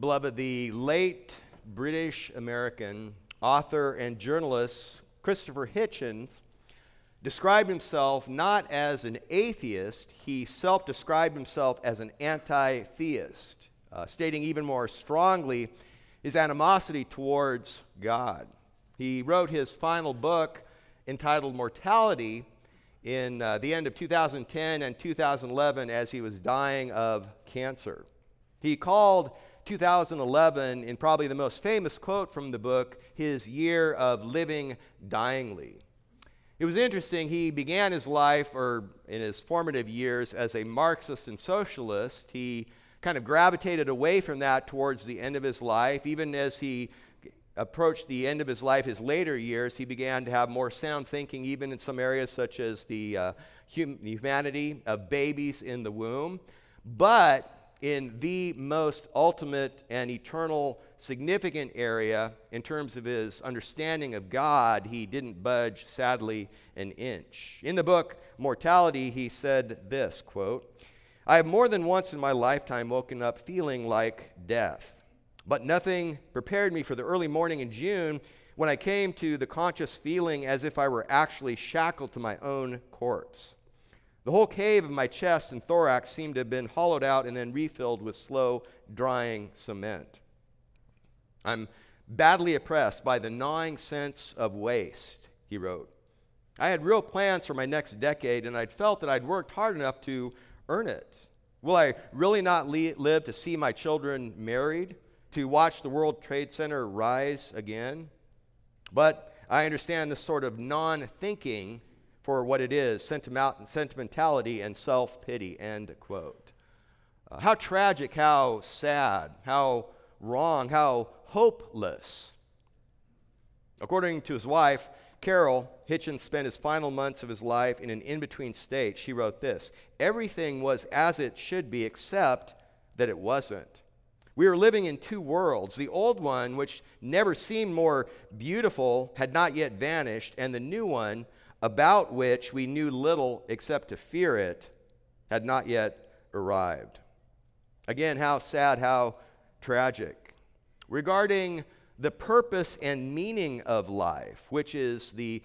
Beloved, the late British American author and journalist Christopher Hitchens described himself not as an atheist, he self described himself as an anti theist, uh, stating even more strongly his animosity towards God. He wrote his final book entitled Mortality in uh, the end of 2010 and 2011 as he was dying of cancer. He called 2011, in probably the most famous quote from the book, his year of living dyingly. It was interesting. He began his life, or in his formative years, as a Marxist and socialist. He kind of gravitated away from that towards the end of his life. Even as he approached the end of his life, his later years, he began to have more sound thinking, even in some areas such as the uh, hum- humanity of babies in the womb. But in the most ultimate and eternal significant area in terms of his understanding of God, he didn't budge, sadly, an inch. In the book Mortality, he said this quote, I have more than once in my lifetime woken up feeling like death, but nothing prepared me for the early morning in June when I came to the conscious feeling as if I were actually shackled to my own corpse. The whole cave of my chest and thorax seemed to have been hollowed out and then refilled with slow drying cement. I'm badly oppressed by the gnawing sense of waste, he wrote. I had real plans for my next decade, and I'd felt that I'd worked hard enough to earn it. Will I really not le- live to see my children married, to watch the World Trade Center rise again? But I understand this sort of non thinking for what it is sentimentality and self pity. End quote. Uh, how tragic, how sad, how wrong, how hopeless. According to his wife, Carol, Hitchens spent his final months of his life in an in between state. She wrote this Everything was as it should be, except that it wasn't. We were living in two worlds. The old one, which never seemed more beautiful, had not yet vanished, and the new one, about which we knew little except to fear it, had not yet arrived. Again, how sad, how tragic. Regarding the purpose and meaning of life, which is the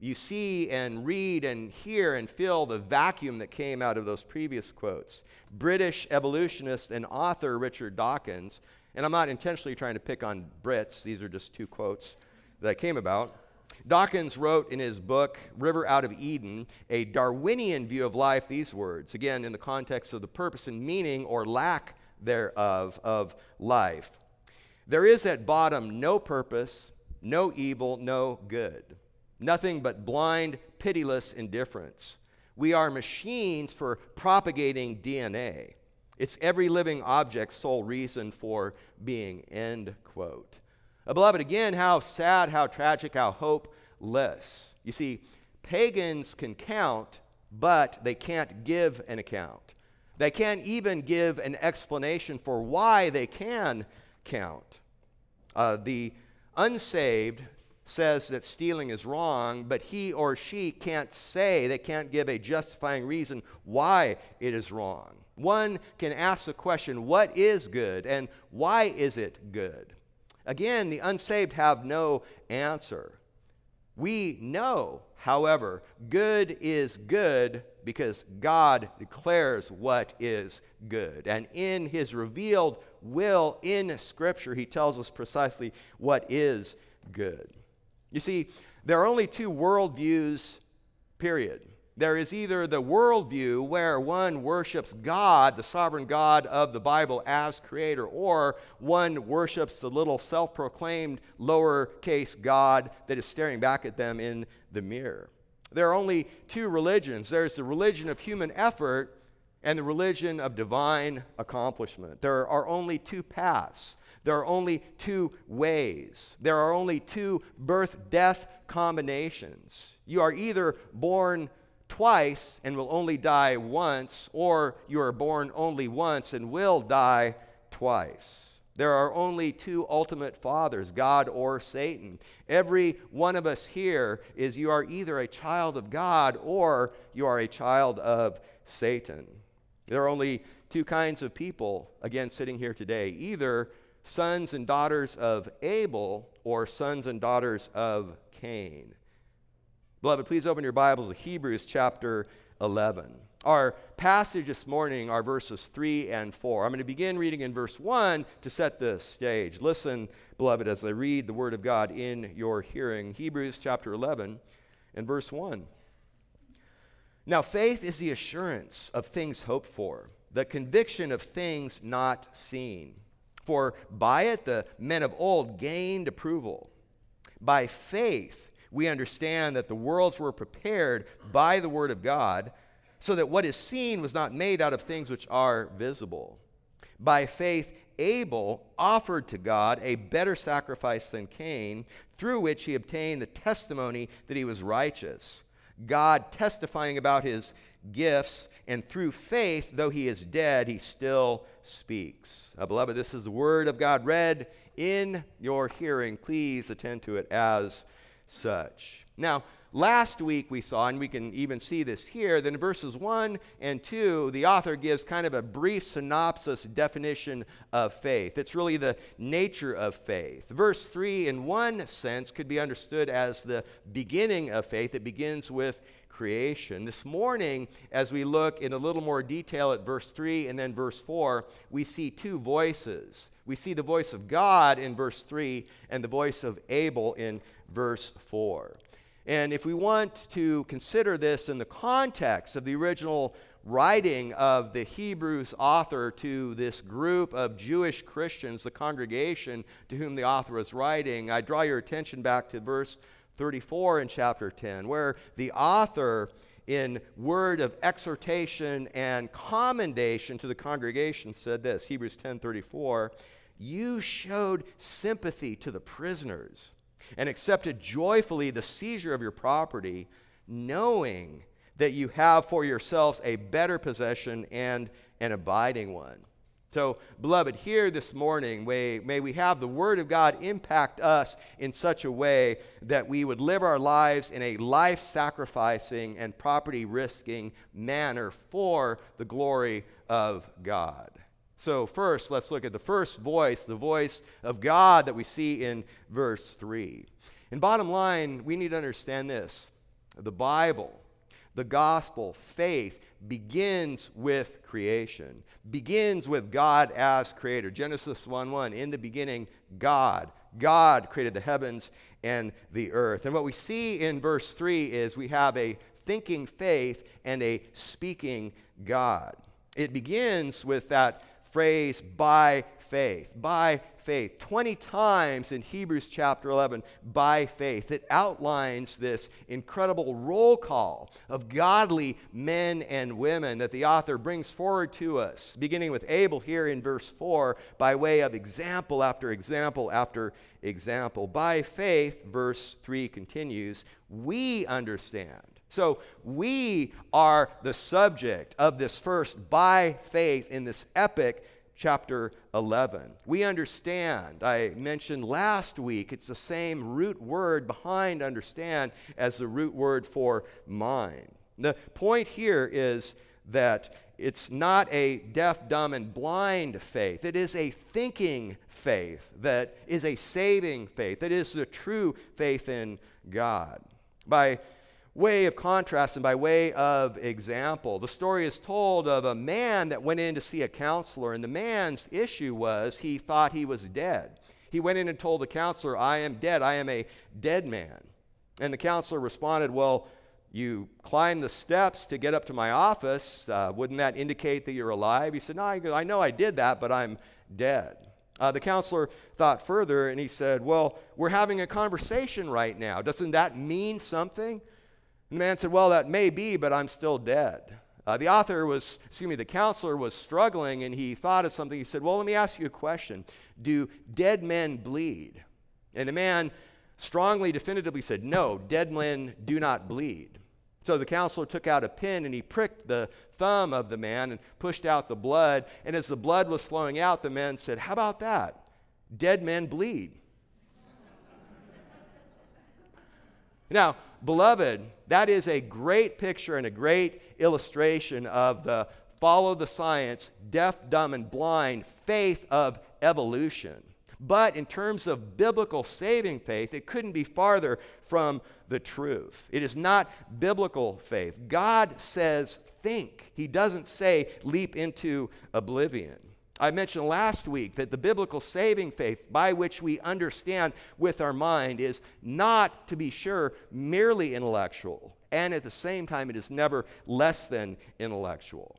you see and read and hear and feel the vacuum that came out of those previous quotes. British evolutionist and author Richard Dawkins, and I'm not intentionally trying to pick on Brits, these are just two quotes that came about. Dawkins wrote in his book, River Out of Eden, a Darwinian view of life, these words, again, in the context of the purpose and meaning or lack thereof of life. There is at bottom no purpose, no evil, no good. Nothing but blind, pitiless indifference. We are machines for propagating DNA. It's every living object's sole reason for being. End quote. Beloved, again, how sad, how tragic, how hopeless. You see, pagans can count, but they can't give an account. They can't even give an explanation for why they can count. Uh, the unsaved says that stealing is wrong, but he or she can't say, they can't give a justifying reason why it is wrong. One can ask the question, what is good and why is it good? Again, the unsaved have no answer. We know, however, good is good because God declares what is good. And in his revealed will in Scripture, he tells us precisely what is good. You see, there are only two worldviews, period. There is either the worldview where one worships God, the sovereign God of the Bible, as creator, or one worships the little self proclaimed lowercase God that is staring back at them in the mirror. There are only two religions there's the religion of human effort and the religion of divine accomplishment. There are only two paths. There are only two ways. There are only two birth death combinations. You are either born twice and will only die once, or you are born only once and will die twice. There are only two ultimate fathers, God or Satan. Every one of us here is you are either a child of God or you are a child of Satan. There are only two kinds of people, again, sitting here today. Either sons and daughters of Abel or sons and daughters of Cain? Beloved, please open your Bibles to Hebrews chapter 11. Our passage this morning are verses 3 and 4. I'm going to begin reading in verse 1 to set the stage. Listen, beloved, as I read the Word of God in your hearing. Hebrews chapter 11 and verse 1. Now, faith is the assurance of things hoped for, the conviction of things not seen. For by it the men of old gained approval. By faith, we understand that the worlds were prepared by the Word of God, so that what is seen was not made out of things which are visible. By faith, Abel offered to God a better sacrifice than Cain, through which he obtained the testimony that he was righteous. God testifying about his gifts, and through faith, though he is dead, he still speaks. Uh, beloved, this is the word of God read in your hearing. Please attend to it as such. Now, last week we saw, and we can even see this here, that in verses 1 and 2, the author gives kind of a brief synopsis definition of faith. It's really the nature of faith. Verse 3, in one sense, could be understood as the beginning of faith. It begins with creation. This morning, as we look in a little more detail at verse 3 and then verse 4, we see two voices. We see the voice of God in verse 3 and the voice of Abel in verse 4. And if we want to consider this in the context of the original writing of the Hebrews author to this group of Jewish Christians, the congregation to whom the author was writing, I draw your attention back to verse 34 in chapter 10, where the author, in word of exhortation and commendation to the congregation, said this Hebrews 10 34, you showed sympathy to the prisoners and accepted joyfully the seizure of your property, knowing that you have for yourselves a better possession and an abiding one. So, beloved, here this morning, may, may we have the Word of God impact us in such a way that we would live our lives in a life sacrificing and property risking manner for the glory of God. So, first, let's look at the first voice, the voice of God that we see in verse 3. And bottom line, we need to understand this the Bible, the gospel, faith begins with creation, begins with God as creator. Genesis 1 1, in the beginning, God. God created the heavens and the earth. And what we see in verse 3 is we have a thinking faith and a speaking God. It begins with that phrase by faith. By faith. 20 times in Hebrews chapter 11, by faith. It outlines this incredible roll call of godly men and women that the author brings forward to us, beginning with Abel here in verse 4, by way of example after example after example. By faith, verse 3 continues, we understand. So we are the subject of this first by faith in this epic chapter 11. We understand, I mentioned last week, it's the same root word behind understand as the root word for mind. The point here is that it's not a deaf, dumb, and blind faith. It is a thinking faith that is a saving faith. It is the true faith in God. By way of contrast and by way of example. The story is told of a man that went in to see a counselor, and the man's issue was he thought he was dead. He went in and told the counselor, I am dead. I am a dead man. And the counselor responded, Well, you climbed the steps to get up to my office. Uh, wouldn't that indicate that you're alive? He said, No, I know I did that, but I'm dead. Uh, the counselor thought further and he said, Well, we're having a conversation right now. Doesn't that mean something? And the man said, Well, that may be, but I'm still dead. Uh, the author was, excuse me, the counselor was struggling and he thought of something. He said, Well, let me ask you a question. Do dead men bleed? And the man strongly, definitively said, No, dead men do not bleed. So the counselor took out a pin and he pricked the thumb of the man and pushed out the blood. And as the blood was flowing out, the man said, How about that? Dead men bleed. now, beloved, that is a great picture and a great illustration of the follow the science, deaf, dumb, and blind faith of evolution. But in terms of biblical saving faith, it couldn't be farther from the truth. It is not biblical faith. God says, think. He doesn't say, leap into oblivion. I mentioned last week that the biblical saving faith by which we understand with our mind is not, to be sure, merely intellectual, and at the same time, it is never less than intellectual.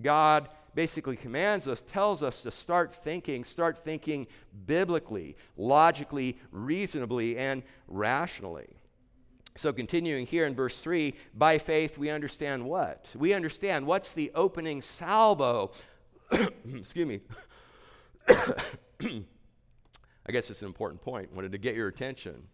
God basically commands us, tells us to start thinking, start thinking biblically, logically, reasonably, and rationally. So, continuing here in verse 3, by faith we understand what? We understand what's the opening salvo. Excuse me. I guess it's an important point. Wanted to get your attention.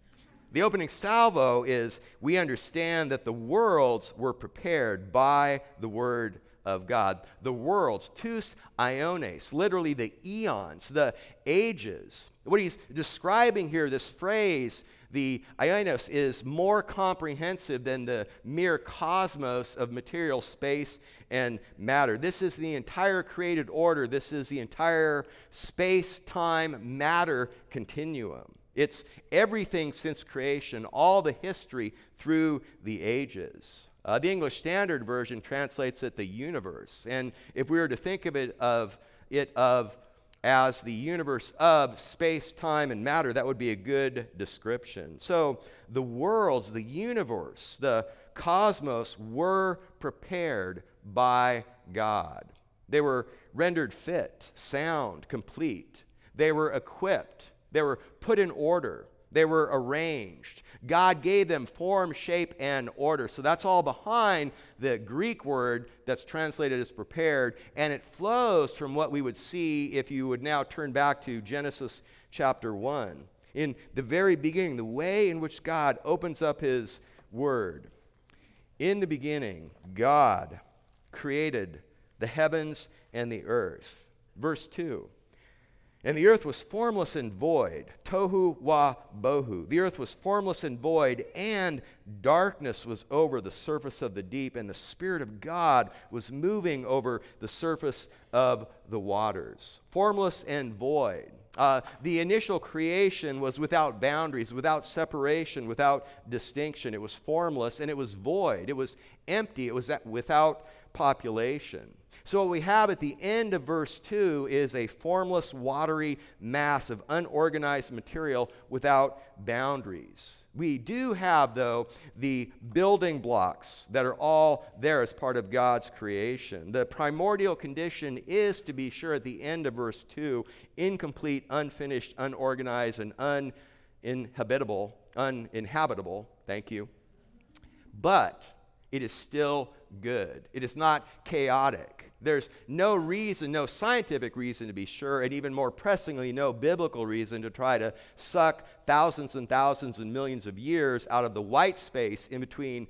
The opening salvo is we understand that the worlds were prepared by the word of God. The worlds, tous iones, literally the eons, the ages. What he's describing here, this phrase, the ionos, is more comprehensive than the mere cosmos of material space and matter. This is the entire created order, this is the entire space time matter continuum. It's everything since creation, all the history through the ages. Uh, the English Standard Version translates it the universe. And if we were to think of it of it of as the universe of space, time, and matter, that would be a good description. So the worlds, the universe, the cosmos were prepared by God. They were rendered fit, sound, complete. They were equipped. They were put in order. They were arranged. God gave them form, shape, and order. So that's all behind the Greek word that's translated as prepared. And it flows from what we would see if you would now turn back to Genesis chapter 1. In the very beginning, the way in which God opens up his word. In the beginning, God created the heavens and the earth. Verse 2 and the earth was formless and void. Tohu wa bohu. The earth was formless and void, and darkness was over the surface of the deep, and the Spirit of God was moving over the surface of the waters. Formless and void. Uh, the initial creation was without boundaries, without separation, without distinction. It was formless and it was void. It was empty. It was without population. So, what we have at the end of verse 2 is a formless, watery mass of unorganized material without boundaries. We do have, though, the building blocks that are all there as part of God's creation. The primordial condition is, to be sure, at the end of verse 2, incomplete, unfinished, unorganized, and uninhabitable. Uninhabitable, thank you. But it is still good. It is not chaotic. There's no reason, no scientific reason to be sure, and even more pressingly, no biblical reason to try to suck thousands and thousands and millions of years out of the white space in between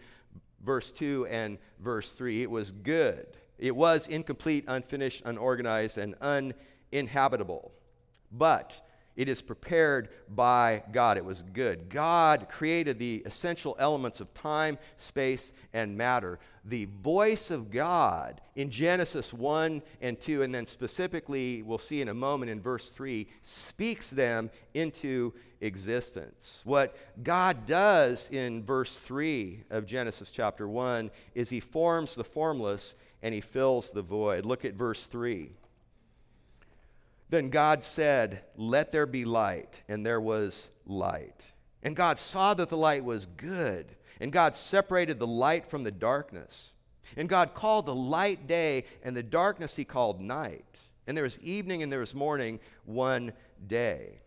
verse 2 and verse 3. It was good. It was incomplete, unfinished, unorganized, and uninhabitable. But it is prepared by God. It was good. God created the essential elements of time, space, and matter. The voice of God in Genesis 1 and 2, and then specifically, we'll see in a moment in verse 3, speaks them into existence. What God does in verse 3 of Genesis chapter 1 is he forms the formless and he fills the void. Look at verse 3. Then God said, Let there be light, and there was light. And God saw that the light was good, and God separated the light from the darkness. And God called the light day, and the darkness he called night. And there was evening and there was morning one day.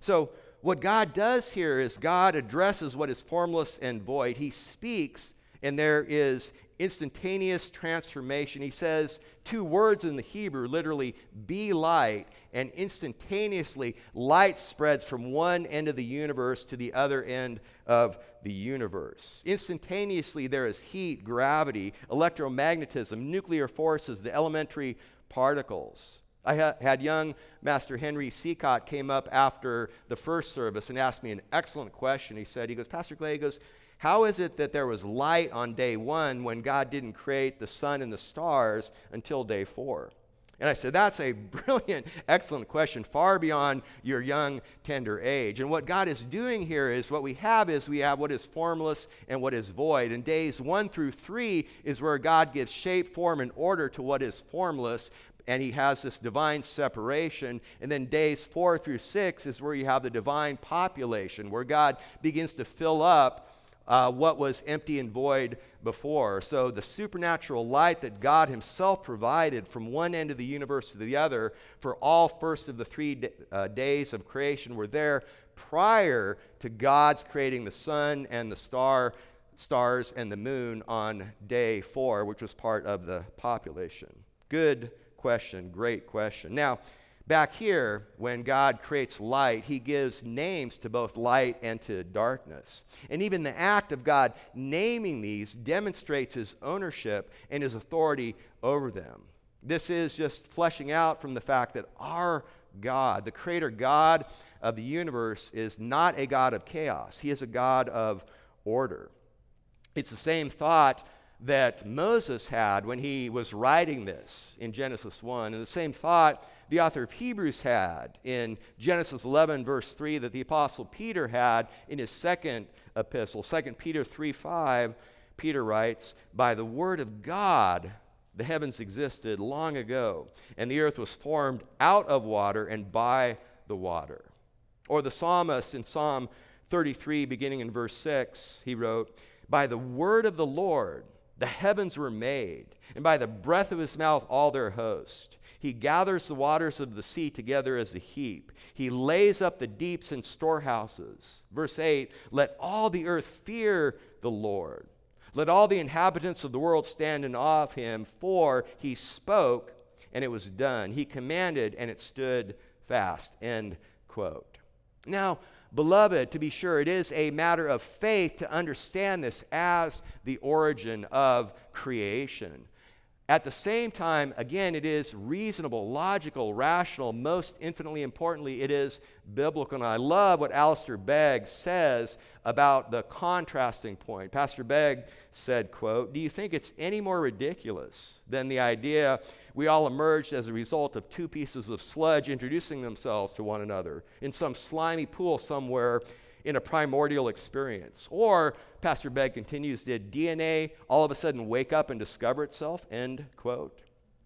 So, what God does here is God addresses what is formless and void. He speaks, and there is instantaneous transformation. He says two words in the Hebrew, literally, be light, and instantaneously light spreads from one end of the universe to the other end of the universe. Instantaneously, there is heat, gravity, electromagnetism, nuclear forces, the elementary particles. I ha- had young Master Henry Seacott came up after the first service and asked me an excellent question. He said, he goes, Pastor Clay, he goes, how is it that there was light on day one when God didn't create the sun and the stars until day four? And I said, That's a brilliant, excellent question, far beyond your young, tender age. And what God is doing here is what we have is we have what is formless and what is void. And days one through three is where God gives shape, form, and order to what is formless. And he has this divine separation. And then days four through six is where you have the divine population, where God begins to fill up uh, what was empty and void before. So the supernatural light that God Himself provided from one end of the universe to the other for all first of the three d- uh, days of creation were there prior to God's creating the sun and the star, stars and the moon on day four, which was part of the population. Good question, great question. Now, Back here, when God creates light, he gives names to both light and to darkness. And even the act of God naming these demonstrates his ownership and his authority over them. This is just fleshing out from the fact that our God, the creator God of the universe, is not a God of chaos, he is a God of order. It's the same thought that Moses had when he was writing this in Genesis 1, and the same thought the author of Hebrews had in Genesis 11, verse 3, that the Apostle Peter had in his second epistle, 2 Peter 3 5. Peter writes, By the word of God, the heavens existed long ago, and the earth was formed out of water and by the water. Or the psalmist in Psalm 33, beginning in verse 6, he wrote, By the word of the Lord, the heavens were made, and by the breath of his mouth, all their host. He gathers the waters of the sea together as a heap. He lays up the deeps in storehouses. Verse 8 Let all the earth fear the Lord. Let all the inhabitants of the world stand in awe of him, for he spoke and it was done. He commanded and it stood fast. End quote. Now, beloved, to be sure, it is a matter of faith to understand this as the origin of creation. At the same time, again, it is reasonable, logical, rational, most infinitely importantly, it is biblical. And I love what Alistair Begg says about the contrasting point. Pastor Begg said, quote, Do you think it's any more ridiculous than the idea we all emerged as a result of two pieces of sludge introducing themselves to one another in some slimy pool somewhere in a primordial experience? Or, Pastor Begg continues, did DNA all of a sudden wake up and discover itself? End quote.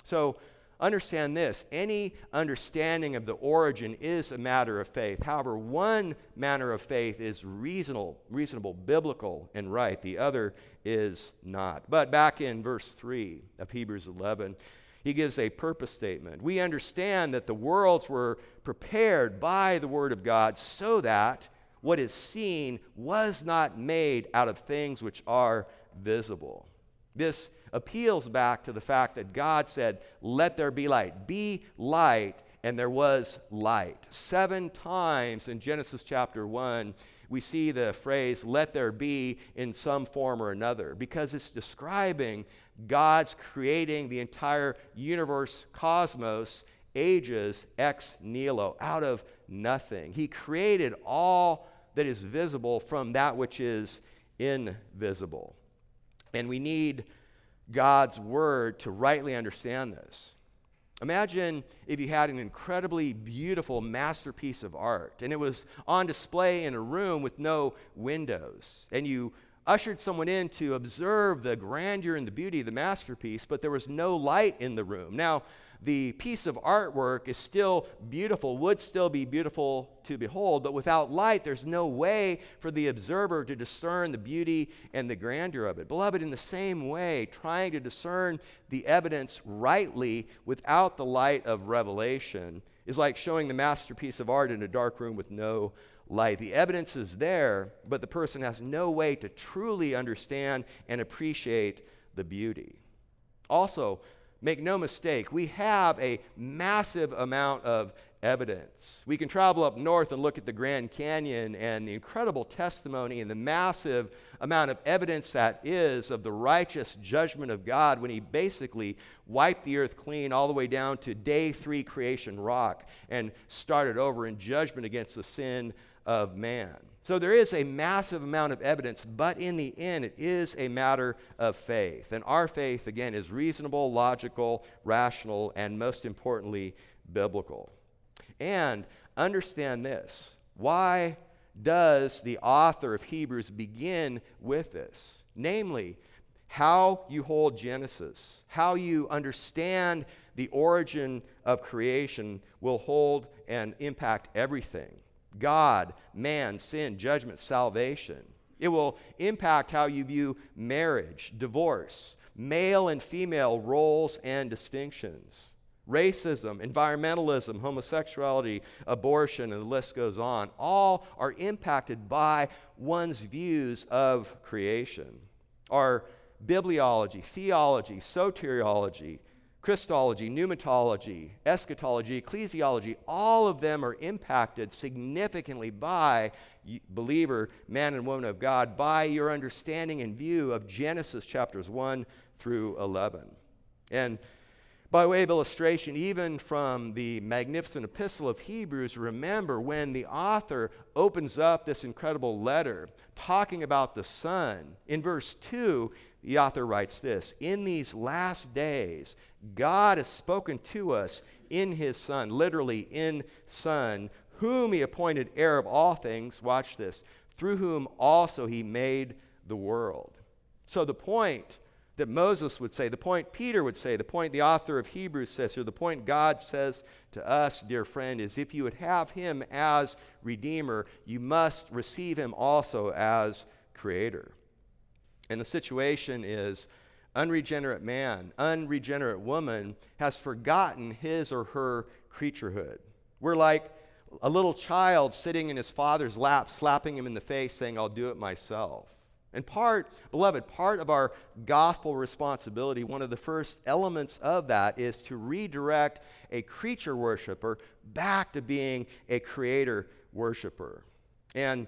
So, understand this any understanding of the origin is a matter of faith. However, one manner of faith is reasonable, reasonable, biblical, and right. The other is not. But back in verse 3 of Hebrews 11, he gives a purpose statement. We understand that the worlds were prepared by the Word of God so that what is seen was not made out of things which are visible. This appeals back to the fact that God said, Let there be light. Be light, and there was light. Seven times in Genesis chapter 1, we see the phrase, Let there be, in some form or another, because it's describing God's creating the entire universe, cosmos, ages ex nihilo, out of nothing. He created all that is visible from that which is invisible. And we need God's word to rightly understand this. Imagine if you had an incredibly beautiful masterpiece of art and it was on display in a room with no windows, and you ushered someone in to observe the grandeur and the beauty of the masterpiece, but there was no light in the room. Now, the piece of artwork is still beautiful, would still be beautiful to behold, but without light, there's no way for the observer to discern the beauty and the grandeur of it. Beloved, in the same way, trying to discern the evidence rightly without the light of revelation is like showing the masterpiece of art in a dark room with no light. The evidence is there, but the person has no way to truly understand and appreciate the beauty. Also, Make no mistake, we have a massive amount of evidence. We can travel up north and look at the Grand Canyon and the incredible testimony and the massive amount of evidence that is of the righteous judgment of God when He basically wiped the earth clean all the way down to day three creation rock and started over in judgment against the sin of man. So there is a massive amount of evidence, but in the end, it is a matter of faith. And our faith, again, is reasonable, logical, rational, and most importantly, biblical. And understand this why does the author of Hebrews begin with this? Namely, how you hold Genesis, how you understand the origin of creation will hold and impact everything. God, man, sin, judgment, salvation. It will impact how you view marriage, divorce, male and female roles and distinctions, racism, environmentalism, homosexuality, abortion, and the list goes on. All are impacted by one's views of creation. Our bibliology, theology, soteriology, Christology, pneumatology, eschatology, ecclesiology, all of them are impacted significantly by believer, man and woman of God, by your understanding and view of Genesis chapters 1 through 11. And by way of illustration, even from the magnificent epistle of Hebrews, remember when the author opens up this incredible letter talking about the Son, in verse 2, the author writes this In these last days, God has spoken to us in his Son, literally in Son, whom he appointed heir of all things. Watch this. Through whom also he made the world. So the point that Moses would say, the point Peter would say, the point the author of Hebrews says here, the point God says to us, dear friend, is if you would have him as Redeemer, you must receive him also as Creator. And the situation is unregenerate man, unregenerate woman has forgotten his or her creaturehood. We're like a little child sitting in his father's lap, slapping him in the face, saying, I'll do it myself. And part, beloved, part of our gospel responsibility, one of the first elements of that is to redirect a creature worshiper back to being a creator worshiper. And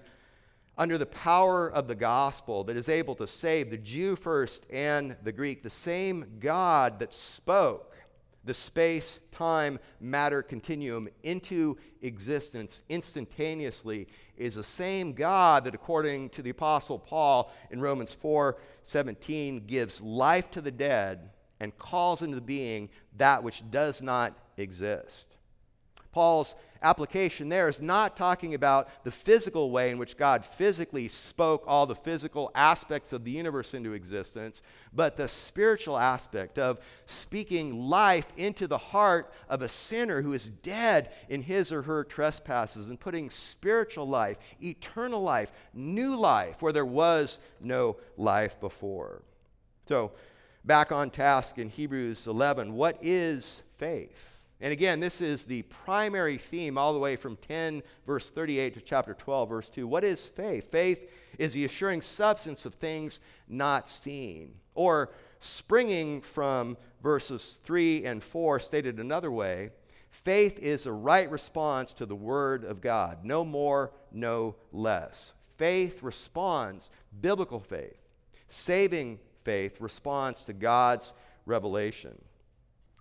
under the power of the gospel that is able to save the Jew first and the Greek, the same God that spoke the space time matter continuum into existence instantaneously is the same God that, according to the Apostle Paul in Romans 4 17, gives life to the dead and calls into being that which does not exist. Paul's application there is not talking about the physical way in which God physically spoke all the physical aspects of the universe into existence, but the spiritual aspect of speaking life into the heart of a sinner who is dead in his or her trespasses and putting spiritual life, eternal life, new life where there was no life before. So, back on task in Hebrews 11, what is faith? And again, this is the primary theme all the way from 10, verse 38 to chapter 12, verse 2. What is faith? Faith is the assuring substance of things not seen. Or springing from verses 3 and 4, stated another way, faith is a right response to the Word of God. No more, no less. Faith responds, biblical faith, saving faith responds to God's revelation.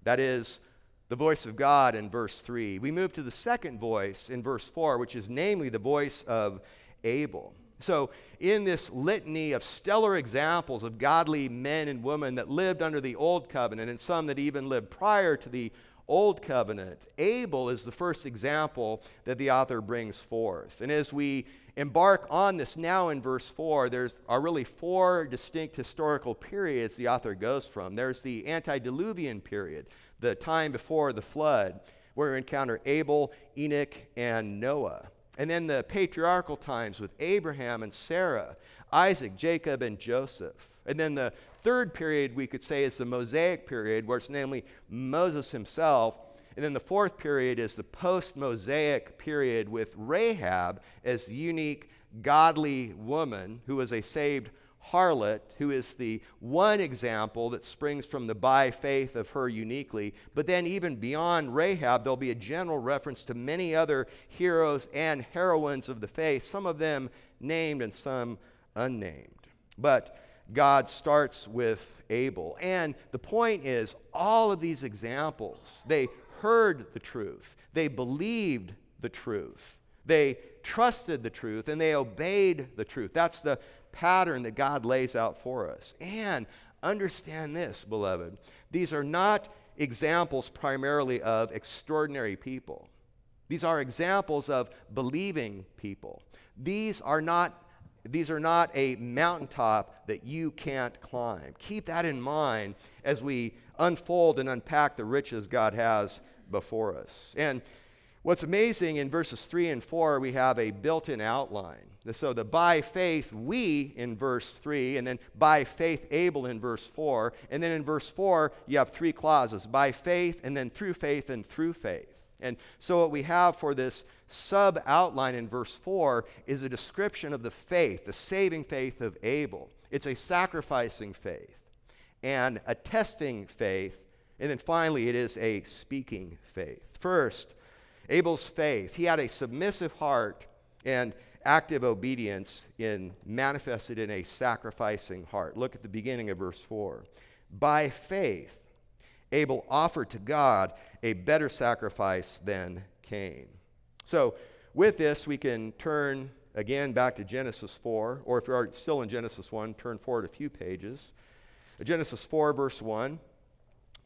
That is, the voice of God in verse 3. We move to the second voice in verse 4, which is namely the voice of Abel. So, in this litany of stellar examples of godly men and women that lived under the old covenant and some that even lived prior to the old covenant, Abel is the first example that the author brings forth. And as we embark on this now in verse 4, there's are really four distinct historical periods the author goes from. There's the antediluvian period, the time before the flood, where we encounter Abel, Enoch, and Noah. And then the patriarchal times with Abraham and Sarah, Isaac, Jacob, and Joseph. And then the third period we could say is the Mosaic period, where it's namely Moses himself. And then the fourth period is the post Mosaic period with Rahab as the unique godly woman who was a saved harlot, who is the one example that springs from the by faith of her uniquely. But then, even beyond Rahab, there'll be a general reference to many other heroes and heroines of the faith, some of them named and some unnamed. But God starts with Abel. And the point is, all of these examples, they heard the truth, they believed the truth. They trusted the truth and they obeyed the truth. That's the pattern that God lays out for us. And understand this, beloved. These are not examples primarily of extraordinary people. These are examples of believing people. These are not these are not a mountaintop that you can't climb. Keep that in mind as we unfold and unpack the riches God has before us. And what's amazing in verses 3 and 4, we have a built in outline. So the by faith we in verse 3, and then by faith Abel in verse 4. And then in verse 4, you have three clauses by faith, and then through faith, and through faith. And so, what we have for this sub outline in verse 4 is a description of the faith, the saving faith of Abel. It's a sacrificing faith and a testing faith. And then finally, it is a speaking faith. First, Abel's faith. He had a submissive heart and active obedience in manifested in a sacrificing heart. Look at the beginning of verse 4. By faith, Abel offered to God a better sacrifice than Cain. So, with this, we can turn again back to Genesis 4, or if you're still in Genesis 1, turn forward a few pages. Genesis 4, verse 1.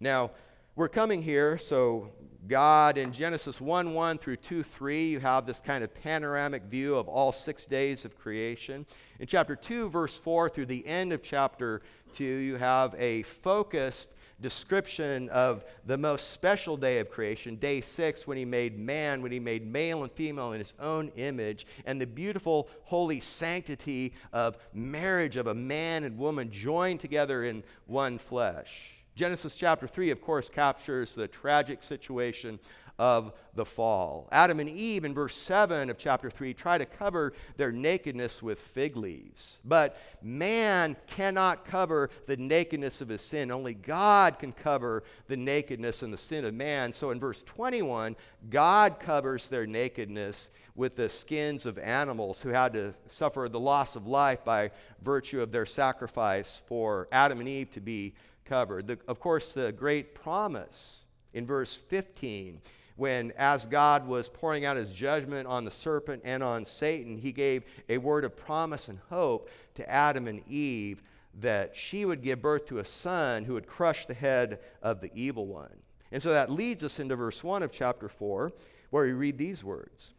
Now, we're coming here, so God in Genesis 1 1 through 2 3, you have this kind of panoramic view of all six days of creation. In chapter 2, verse 4 through the end of chapter 2, you have a focused description of the most special day of creation, day six, when he made man, when he made male and female in his own image, and the beautiful, holy sanctity of marriage of a man and woman joined together in one flesh. Genesis chapter 3, of course, captures the tragic situation of the fall. Adam and Eve in verse 7 of chapter 3 try to cover their nakedness with fig leaves. But man cannot cover the nakedness of his sin. Only God can cover the nakedness and the sin of man. So in verse 21, God covers their nakedness with the skins of animals who had to suffer the loss of life by virtue of their sacrifice for Adam and Eve to be covered. The, of course, the great promise in verse 15 when, as God was pouring out his judgment on the serpent and on Satan, he gave a word of promise and hope to Adam and Eve that she would give birth to a son who would crush the head of the evil one. And so that leads us into verse 1 of chapter 4, where we read these words.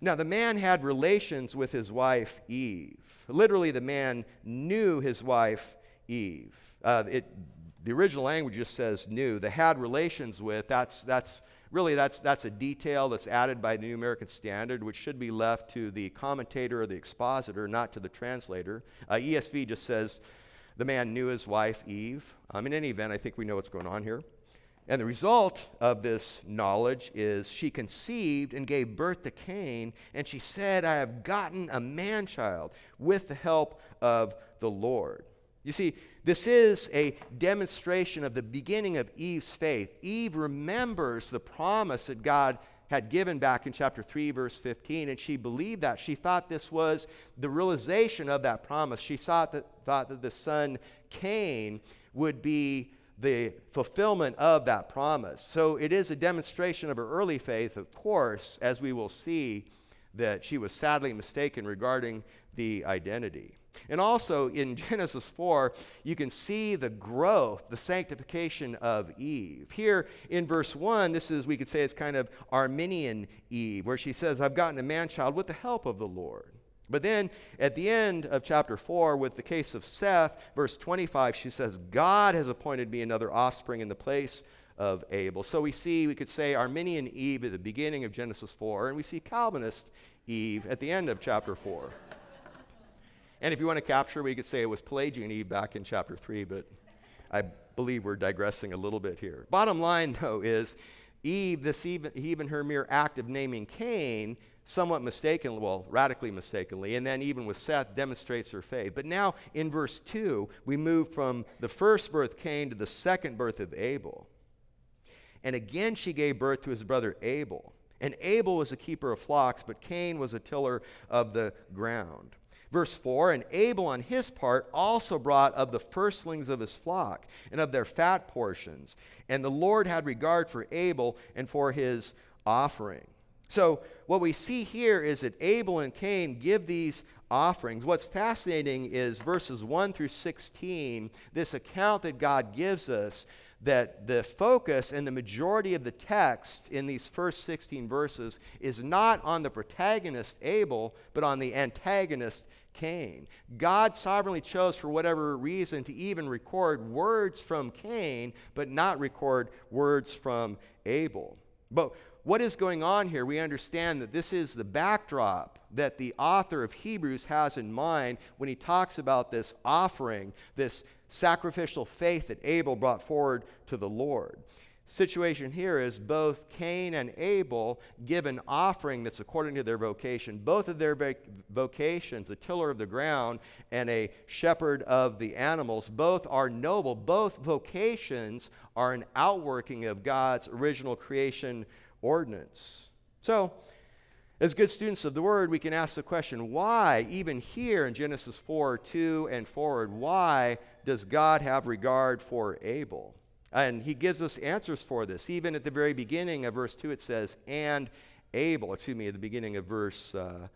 Now, the man had relations with his wife Eve. Literally, the man knew his wife Eve. Uh, it, the original language just says knew. The had relations with, that's, that's really that's, that's a detail that's added by the New American Standard, which should be left to the commentator or the expositor, not to the translator. Uh, ESV just says the man knew his wife Eve. Um, in any event, I think we know what's going on here. And the result of this knowledge is she conceived and gave birth to Cain, and she said, I have gotten a man child with the help of the Lord. You see, this is a demonstration of the beginning of Eve's faith. Eve remembers the promise that God had given back in chapter 3, verse 15, and she believed that. She thought this was the realization of that promise. She thought that, thought that the son Cain would be the fulfillment of that promise. So it is a demonstration of her early faith, of course, as we will see that she was sadly mistaken regarding the identity. And also in Genesis 4, you can see the growth, the sanctification of Eve. Here in verse 1, this is, we could say, it's kind of Arminian Eve, where she says, I've gotten a man child with the help of the Lord. But then at the end of chapter 4, with the case of Seth, verse 25, she says, God has appointed me another offspring in the place of Abel. So we see, we could say, Arminian Eve at the beginning of Genesis 4, and we see Calvinist Eve at the end of chapter 4. And if you want to capture, we could say it was Pelagian Eve back in chapter 3, but I believe we're digressing a little bit here. Bottom line, though, is Eve, this even, even her mere act of naming Cain, somewhat mistakenly, well, radically mistakenly, and then even with Seth, demonstrates her faith. But now in verse 2, we move from the first birth Cain to the second birth of Abel. And again she gave birth to his brother Abel. And Abel was a keeper of flocks, but Cain was a tiller of the ground. Verse 4 And Abel on his part also brought of the firstlings of his flock and of their fat portions. And the Lord had regard for Abel and for his offering. So, what we see here is that Abel and Cain give these offerings. What's fascinating is verses 1 through 16, this account that God gives us that the focus and the majority of the text in these first 16 verses is not on the protagonist Abel, but on the antagonist Cain. God sovereignly chose, for whatever reason, to even record words from Cain, but not record words from Abel. But what is going on here? We understand that this is the backdrop that the author of Hebrews has in mind when he talks about this offering, this sacrificial faith that Abel brought forward to the Lord. Situation here is both Cain and Abel give an offering that's according to their vocation. Both of their vocations, a tiller of the ground and a shepherd of the animals, both are noble. Both vocations are an outworking of God's original creation ordinance. So, as good students of the word, we can ask the question why, even here in Genesis 4 2 and forward, why does God have regard for Abel? And he gives us answers for this. Even at the very beginning of verse 2, it says, and Abel, excuse me, at the beginning of verse uh,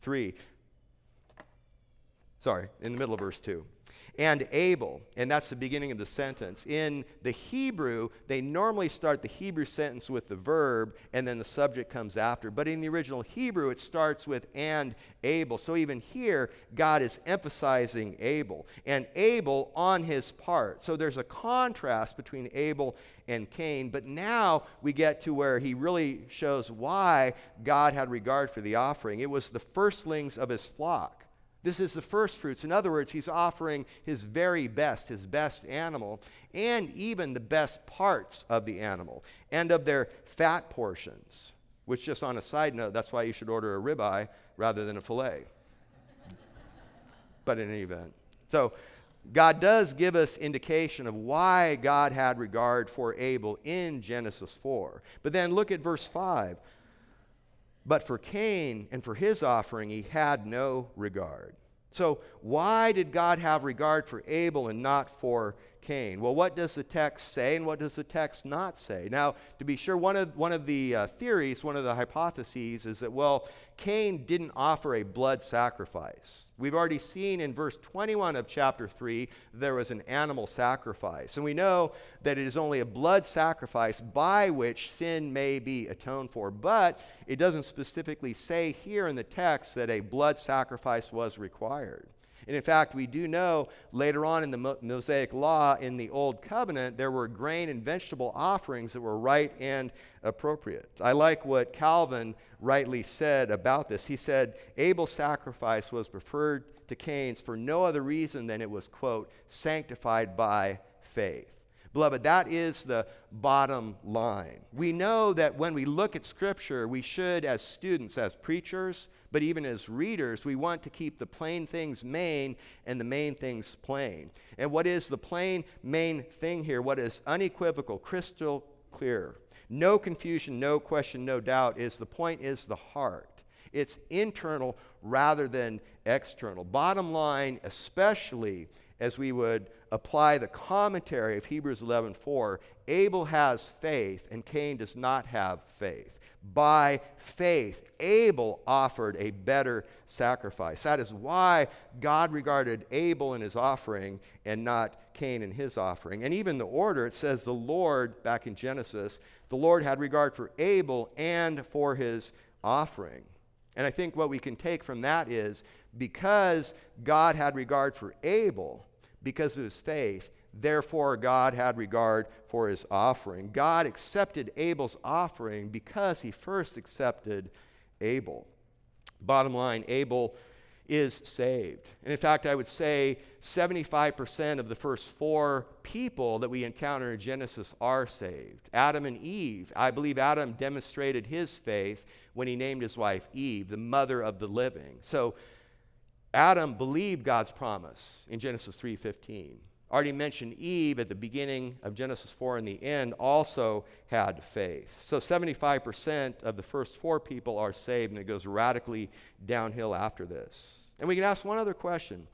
3. Sorry, in the middle of verse 2 and Abel. And that's the beginning of the sentence. In the Hebrew, they normally start the Hebrew sentence with the verb and then the subject comes after. But in the original Hebrew, it starts with and Abel. So even here, God is emphasizing Abel and Abel on his part. So there's a contrast between Abel and Cain. But now we get to where he really shows why God had regard for the offering. It was the firstlings of his flock. This is the first fruits. In other words, he's offering his very best, his best animal, and even the best parts of the animal and of their fat portions. Which, just on a side note, that's why you should order a ribeye rather than a filet. but in any event. So, God does give us indication of why God had regard for Abel in Genesis 4. But then look at verse 5. But for Cain and for his offering, he had no regard. So, why did God have regard for Abel and not for Cain? Well, what does the text say and what does the text not say? Now, to be sure, one of, one of the uh, theories, one of the hypotheses is that, well, Cain didn't offer a blood sacrifice. We've already seen in verse 21 of chapter 3 there was an animal sacrifice. And we know that it is only a blood sacrifice by which sin may be atoned for. But it doesn't specifically say here in the text that a blood sacrifice was required. And in fact, we do know later on in the Mosaic Law in the Old Covenant, there were grain and vegetable offerings that were right and appropriate. I like what Calvin rightly said about this. He said, Abel's sacrifice was preferred to Cain's for no other reason than it was, quote, sanctified by faith. Beloved, that is the bottom line. We know that when we look at Scripture, we should, as students, as preachers, but even as readers, we want to keep the plain things main and the main things plain. And what is the plain main thing here? What is unequivocal, crystal clear? No confusion, no question, no doubt is the point is the heart. It's internal rather than external. Bottom line, especially as we would apply the commentary of Hebrews 11:4, Abel has faith and Cain does not have faith. By faith, Abel offered a better sacrifice. That is why God regarded Abel in his offering and not Cain in his offering. And even the order, it says the Lord, back in Genesis, the Lord had regard for Abel and for his offering. And I think what we can take from that is because God had regard for Abel, because of his faith. Therefore, God had regard for his offering. God accepted Abel's offering because he first accepted Abel. Bottom line, Abel is saved. And in fact, I would say 75% of the first four people that we encounter in Genesis are saved. Adam and Eve. I believe Adam demonstrated his faith when he named his wife Eve, the mother of the living. So Adam believed God's promise in Genesis 3:15. Already mentioned Eve at the beginning of Genesis 4 and the end also had faith. So 75% of the first four people are saved, and it goes radically downhill after this. And we can ask one other question.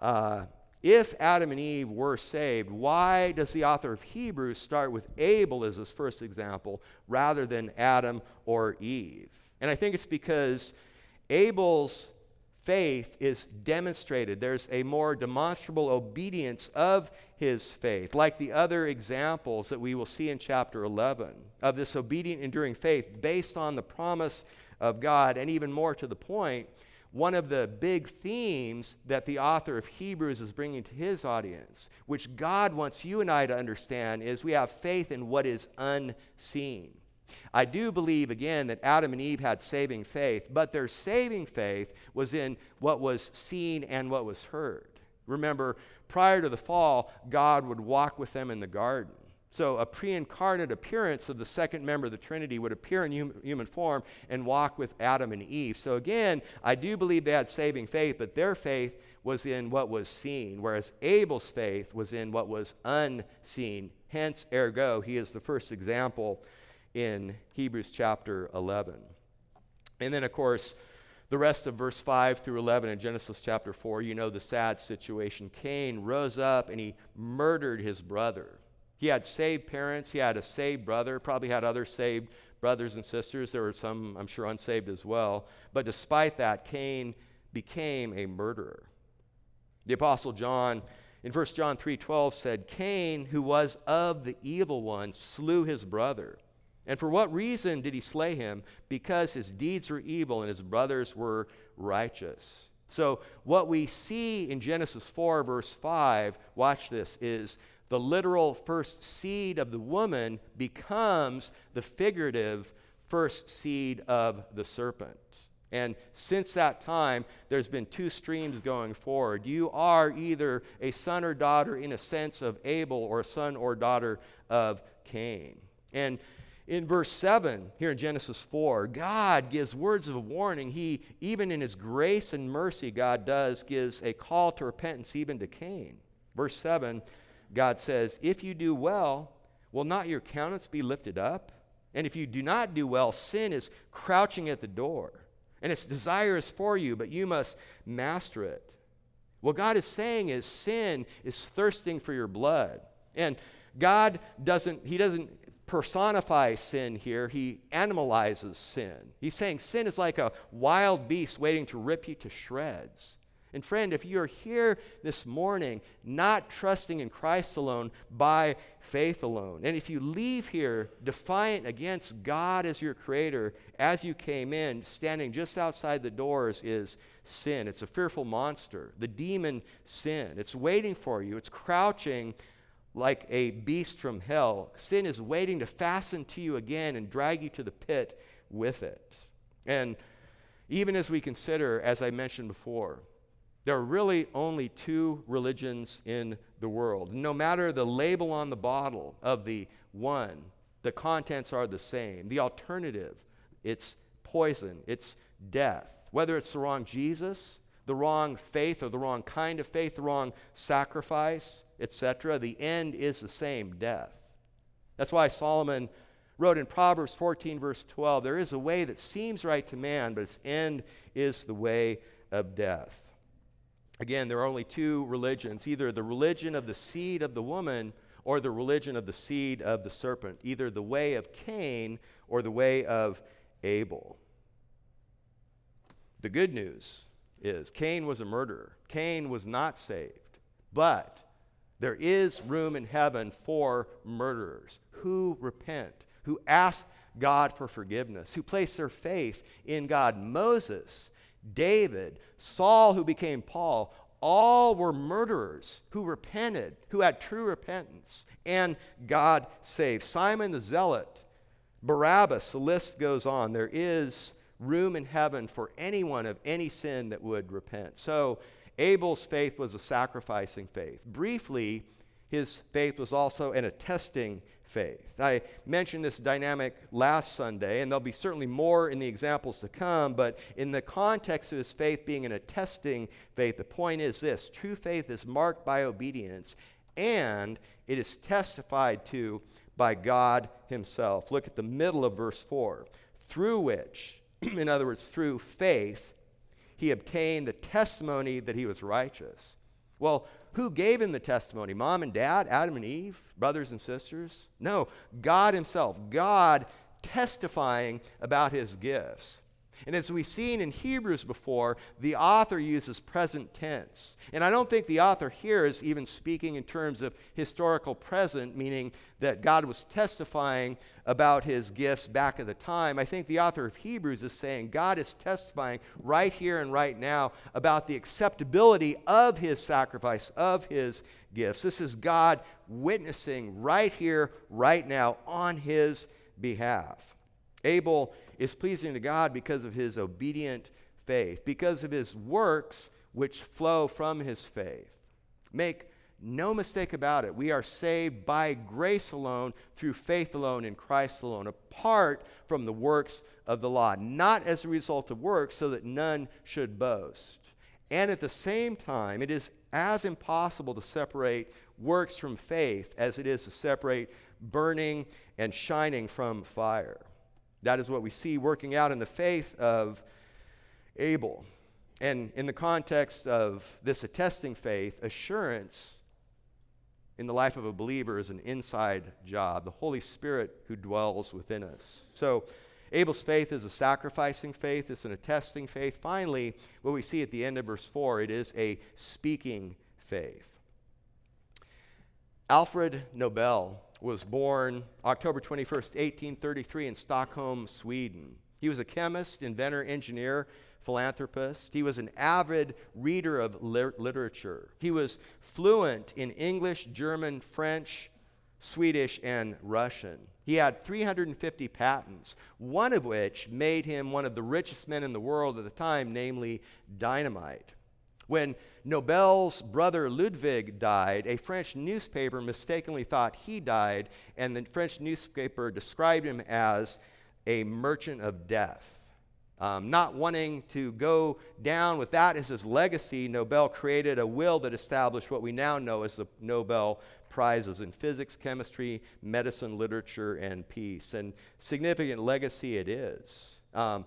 Uh, if Adam and Eve were saved, why does the author of Hebrews start with Abel as his first example rather than Adam or Eve? And I think it's because Abel's faith is demonstrated. There's a more demonstrable obedience of his faith, like the other examples that we will see in chapter 11 of this obedient, enduring faith based on the promise of God. And even more to the point, one of the big themes that the author of Hebrews is bringing to his audience, which God wants you and I to understand, is we have faith in what is unseen. I do believe, again, that Adam and Eve had saving faith, but their saving faith was in what was seen and what was heard. Remember, prior to the fall, God would walk with them in the garden. So, a pre incarnate appearance of the second member of the Trinity would appear in hum- human form and walk with Adam and Eve. So, again, I do believe they had saving faith, but their faith was in what was seen, whereas Abel's faith was in what was unseen. Hence, ergo, he is the first example in Hebrews chapter 11. And then, of course, the rest of verse 5 through 11 in Genesis chapter 4, you know the sad situation. Cain rose up and he murdered his brother. He had saved parents, he had a saved brother, probably had other saved brothers and sisters. There were some, I'm sure, unsaved as well. But despite that, Cain became a murderer. The apostle John in 1 John 3:12 said, "Cain, who was of the evil one, slew his brother." And for what reason did he slay him? Because his deeds were evil and his brothers were righteous. So, what we see in Genesis 4, verse 5, watch this, is the literal first seed of the woman becomes the figurative first seed of the serpent. And since that time, there's been two streams going forward. You are either a son or daughter in a sense of Abel or a son or daughter of Cain. And in verse 7 here in Genesis 4, God gives words of warning. He, even in his grace and mercy, God does, gives a call to repentance even to Cain. Verse 7, God says, If you do well, will not your countenance be lifted up? And if you do not do well, sin is crouching at the door, and its desire is for you, but you must master it. What God is saying is sin is thirsting for your blood. And God doesn't, He doesn't personify sin here, he animalizes sin. He's saying sin is like a wild beast waiting to rip you to shreds. And friend, if you're here this morning not trusting in Christ alone by faith alone, and if you leave here defiant against God as your creator as you came in, standing just outside the doors is sin. It's a fearful monster, the demon sin. It's waiting for you, it's crouching like a beast from hell. Sin is waiting to fasten to you again and drag you to the pit with it. And even as we consider, as I mentioned before, there are really only two religions in the world. No matter the label on the bottle of the one, the contents are the same. The alternative, it's poison, it's death. Whether it's the wrong Jesus, the wrong faith or the wrong kind of faith, the wrong sacrifice, etc., the end is the same death. That's why Solomon wrote in Proverbs 14, verse 12 there is a way that seems right to man, but its end is the way of death. Again, there are only two religions either the religion of the seed of the woman or the religion of the seed of the serpent, either the way of Cain or the way of Abel. The good news is Cain was a murderer, Cain was not saved. But there is room in heaven for murderers who repent, who ask God for forgiveness, who place their faith in God. Moses, David, Saul, who became Paul, all were murderers who repented, who had true repentance, and God saved. Simon the Zealot, Barabbas, the list goes on. There is room in heaven for anyone of any sin that would repent. So Abel's faith was a sacrificing faith. Briefly, his faith was also an attesting faith. I mentioned this dynamic last Sunday, and there'll be certainly more in the examples to come, but in the context of his faith being an attesting faith, the point is this true faith is marked by obedience, and it is testified to by God Himself. Look at the middle of verse 4 through which, in other words, through faith, he obtained the testimony that he was righteous. Well, who gave him the testimony? Mom and dad, Adam and Eve, brothers and sisters? No, God Himself. God testifying about His gifts. And as we've seen in Hebrews before, the author uses present tense. And I don't think the author here is even speaking in terms of historical present, meaning that God was testifying about his gifts back at the time. I think the author of Hebrews is saying God is testifying right here and right now about the acceptability of his sacrifice, of his gifts. This is God witnessing right here, right now, on his behalf. Abel is pleasing to God because of his obedient faith, because of his works which flow from his faith. Make no mistake about it. We are saved by grace alone, through faith alone, in Christ alone, apart from the works of the law, not as a result of works, so that none should boast. And at the same time, it is as impossible to separate works from faith as it is to separate burning and shining from fire. That is what we see working out in the faith of Abel. And in the context of this attesting faith, assurance in the life of a believer is an inside job, the Holy Spirit who dwells within us. So, Abel's faith is a sacrificing faith, it's an attesting faith. Finally, what we see at the end of verse 4, it is a speaking faith. Alfred Nobel was born October 21st, 1833, in Stockholm, Sweden. He was a chemist, inventor, engineer, philanthropist. He was an avid reader of literature. He was fluent in English, German, French, Swedish, and Russian. He had 350 patents, one of which made him one of the richest men in the world at the time, namely dynamite. When Nobel's brother Ludwig died, a French newspaper mistakenly thought he died, and the French newspaper described him as a merchant of death. Um, not wanting to go down with that as his legacy, Nobel created a will that established what we now know as the Nobel Prizes in physics, chemistry, medicine, literature, and peace. And significant legacy it is. Um,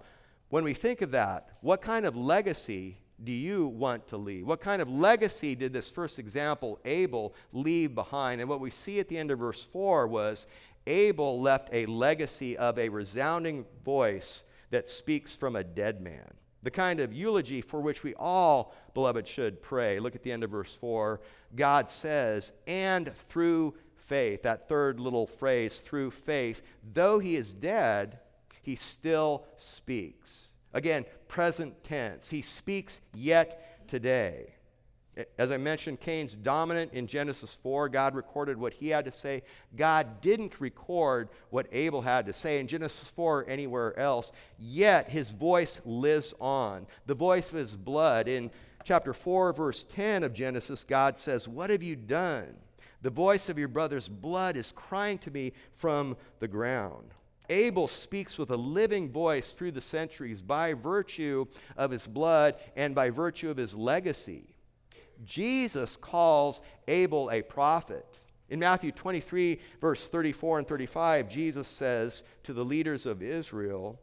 when we think of that, what kind of legacy do you want to leave? What kind of legacy did this first example, Abel, leave behind? And what we see at the end of verse 4 was Abel left a legacy of a resounding voice that speaks from a dead man. The kind of eulogy for which we all, beloved, should pray. Look at the end of verse 4. God says, and through faith, that third little phrase, through faith, though he is dead, he still speaks. Again, present tense. He speaks yet today. As I mentioned, Cain's dominant in Genesis 4. God recorded what he had to say. God didn't record what Abel had to say in Genesis 4 or anywhere else. Yet his voice lives on, the voice of his blood. In chapter 4, verse 10 of Genesis, God says, What have you done? The voice of your brother's blood is crying to me from the ground. Abel speaks with a living voice through the centuries by virtue of his blood and by virtue of his legacy. Jesus calls Abel a prophet. In Matthew 23, verse 34 and 35, Jesus says to the leaders of Israel,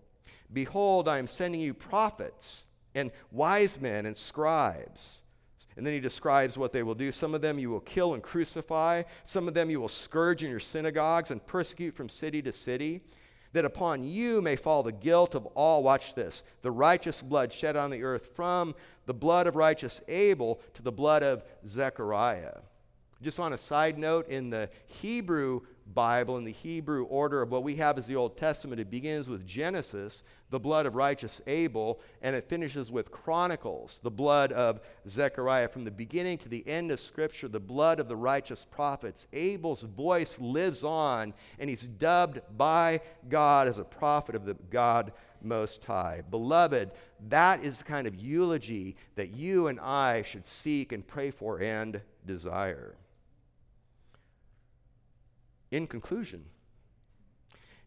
Behold, I am sending you prophets and wise men and scribes. And then he describes what they will do. Some of them you will kill and crucify. Some of them you will scourge in your synagogues and persecute from city to city that upon you may fall the guilt of all, watch this, the righteous blood shed on the earth from the blood of righteous Abel to the blood of Zechariah. Just on a side note, in the Hebrew Bible, in the Hebrew order of what we have is the Old Testament, it begins with Genesis, the blood of righteous Abel, and it finishes with Chronicles, the blood of Zechariah. From the beginning to the end of Scripture, the blood of the righteous prophets. Abel's voice lives on, and he's dubbed by God as a prophet of the God Most High. Beloved, that is the kind of eulogy that you and I should seek and pray for and desire. In conclusion,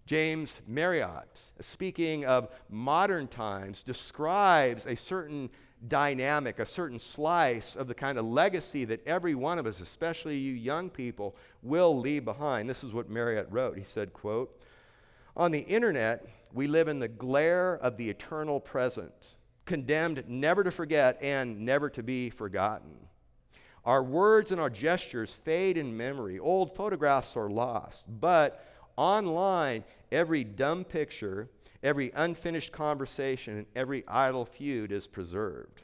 James Marriott, speaking of modern times, describes a certain dynamic, a certain slice of the kind of legacy that every one of us, especially you young people, will leave behind. This is what Marriott wrote. He said, quote, On the internet, we live in the glare of the eternal present, condemned never to forget and never to be forgotten. Our words and our gestures fade in memory. Old photographs are lost. But online, every dumb picture, every unfinished conversation, and every idle feud is preserved.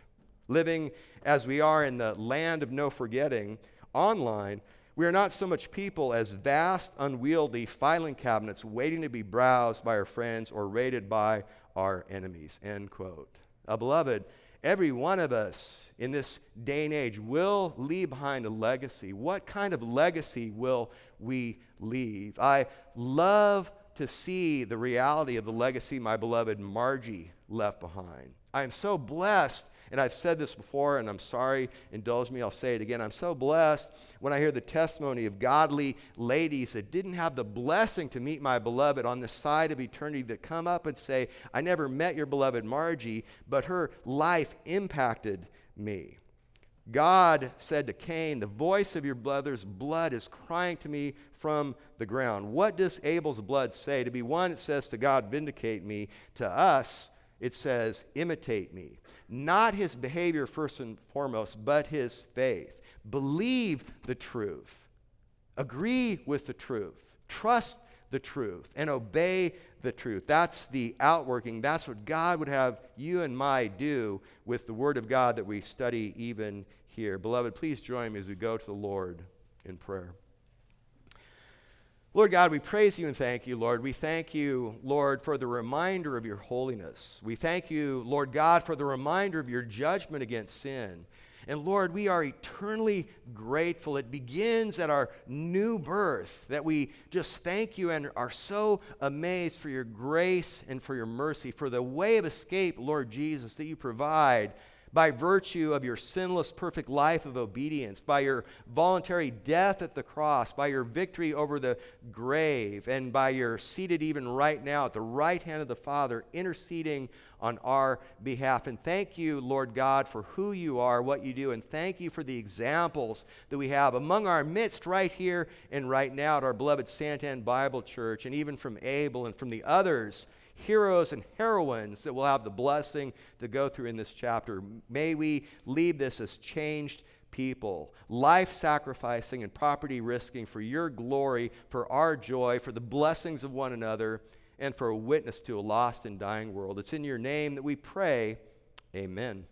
Living as we are in the land of no forgetting, online, we are not so much people as vast, unwieldy filing cabinets waiting to be browsed by our friends or raided by our enemies. End quote. Uh, beloved, every one of us in this day and age will leave behind a legacy. What kind of legacy will we leave? I love to see the reality of the legacy my beloved Margie left behind. I am so blessed and I've said this before, and I'm sorry, indulge me, I'll say it again. I'm so blessed when I hear the testimony of godly ladies that didn't have the blessing to meet my beloved on the side of eternity that come up and say, I never met your beloved Margie, but her life impacted me. God said to Cain, The voice of your brother's blood is crying to me from the ground. What does Abel's blood say? To be one, it says to God, Vindicate me. To us, it says, Imitate me not his behavior first and foremost, but his faith. Believe the truth, agree with the truth, trust the truth, and obey the truth. That's the outworking. That's what God would have you and my do with the Word of God that we study even here. Beloved, please join me as we go to the Lord in prayer. Lord God, we praise you and thank you, Lord. We thank you, Lord, for the reminder of your holiness. We thank you, Lord God, for the reminder of your judgment against sin. And Lord, we are eternally grateful. It begins at our new birth that we just thank you and are so amazed for your grace and for your mercy, for the way of escape, Lord Jesus, that you provide by virtue of your sinless, perfect life of obedience, by your voluntary death at the cross, by your victory over the grave, and by your seated even right now at the right hand of the Father, interceding on our behalf. And thank you, Lord God, for who you are, what you do, and thank you for the examples that we have among our midst right here and right now at our beloved Santan Bible Church, and even from Abel and from the others heroes and heroines that we'll have the blessing to go through in this chapter. May we leave this as changed people, life sacrificing and property risking for your glory, for our joy, for the blessings of one another, and for a witness to a lost and dying world. It's in your name that we pray. Amen.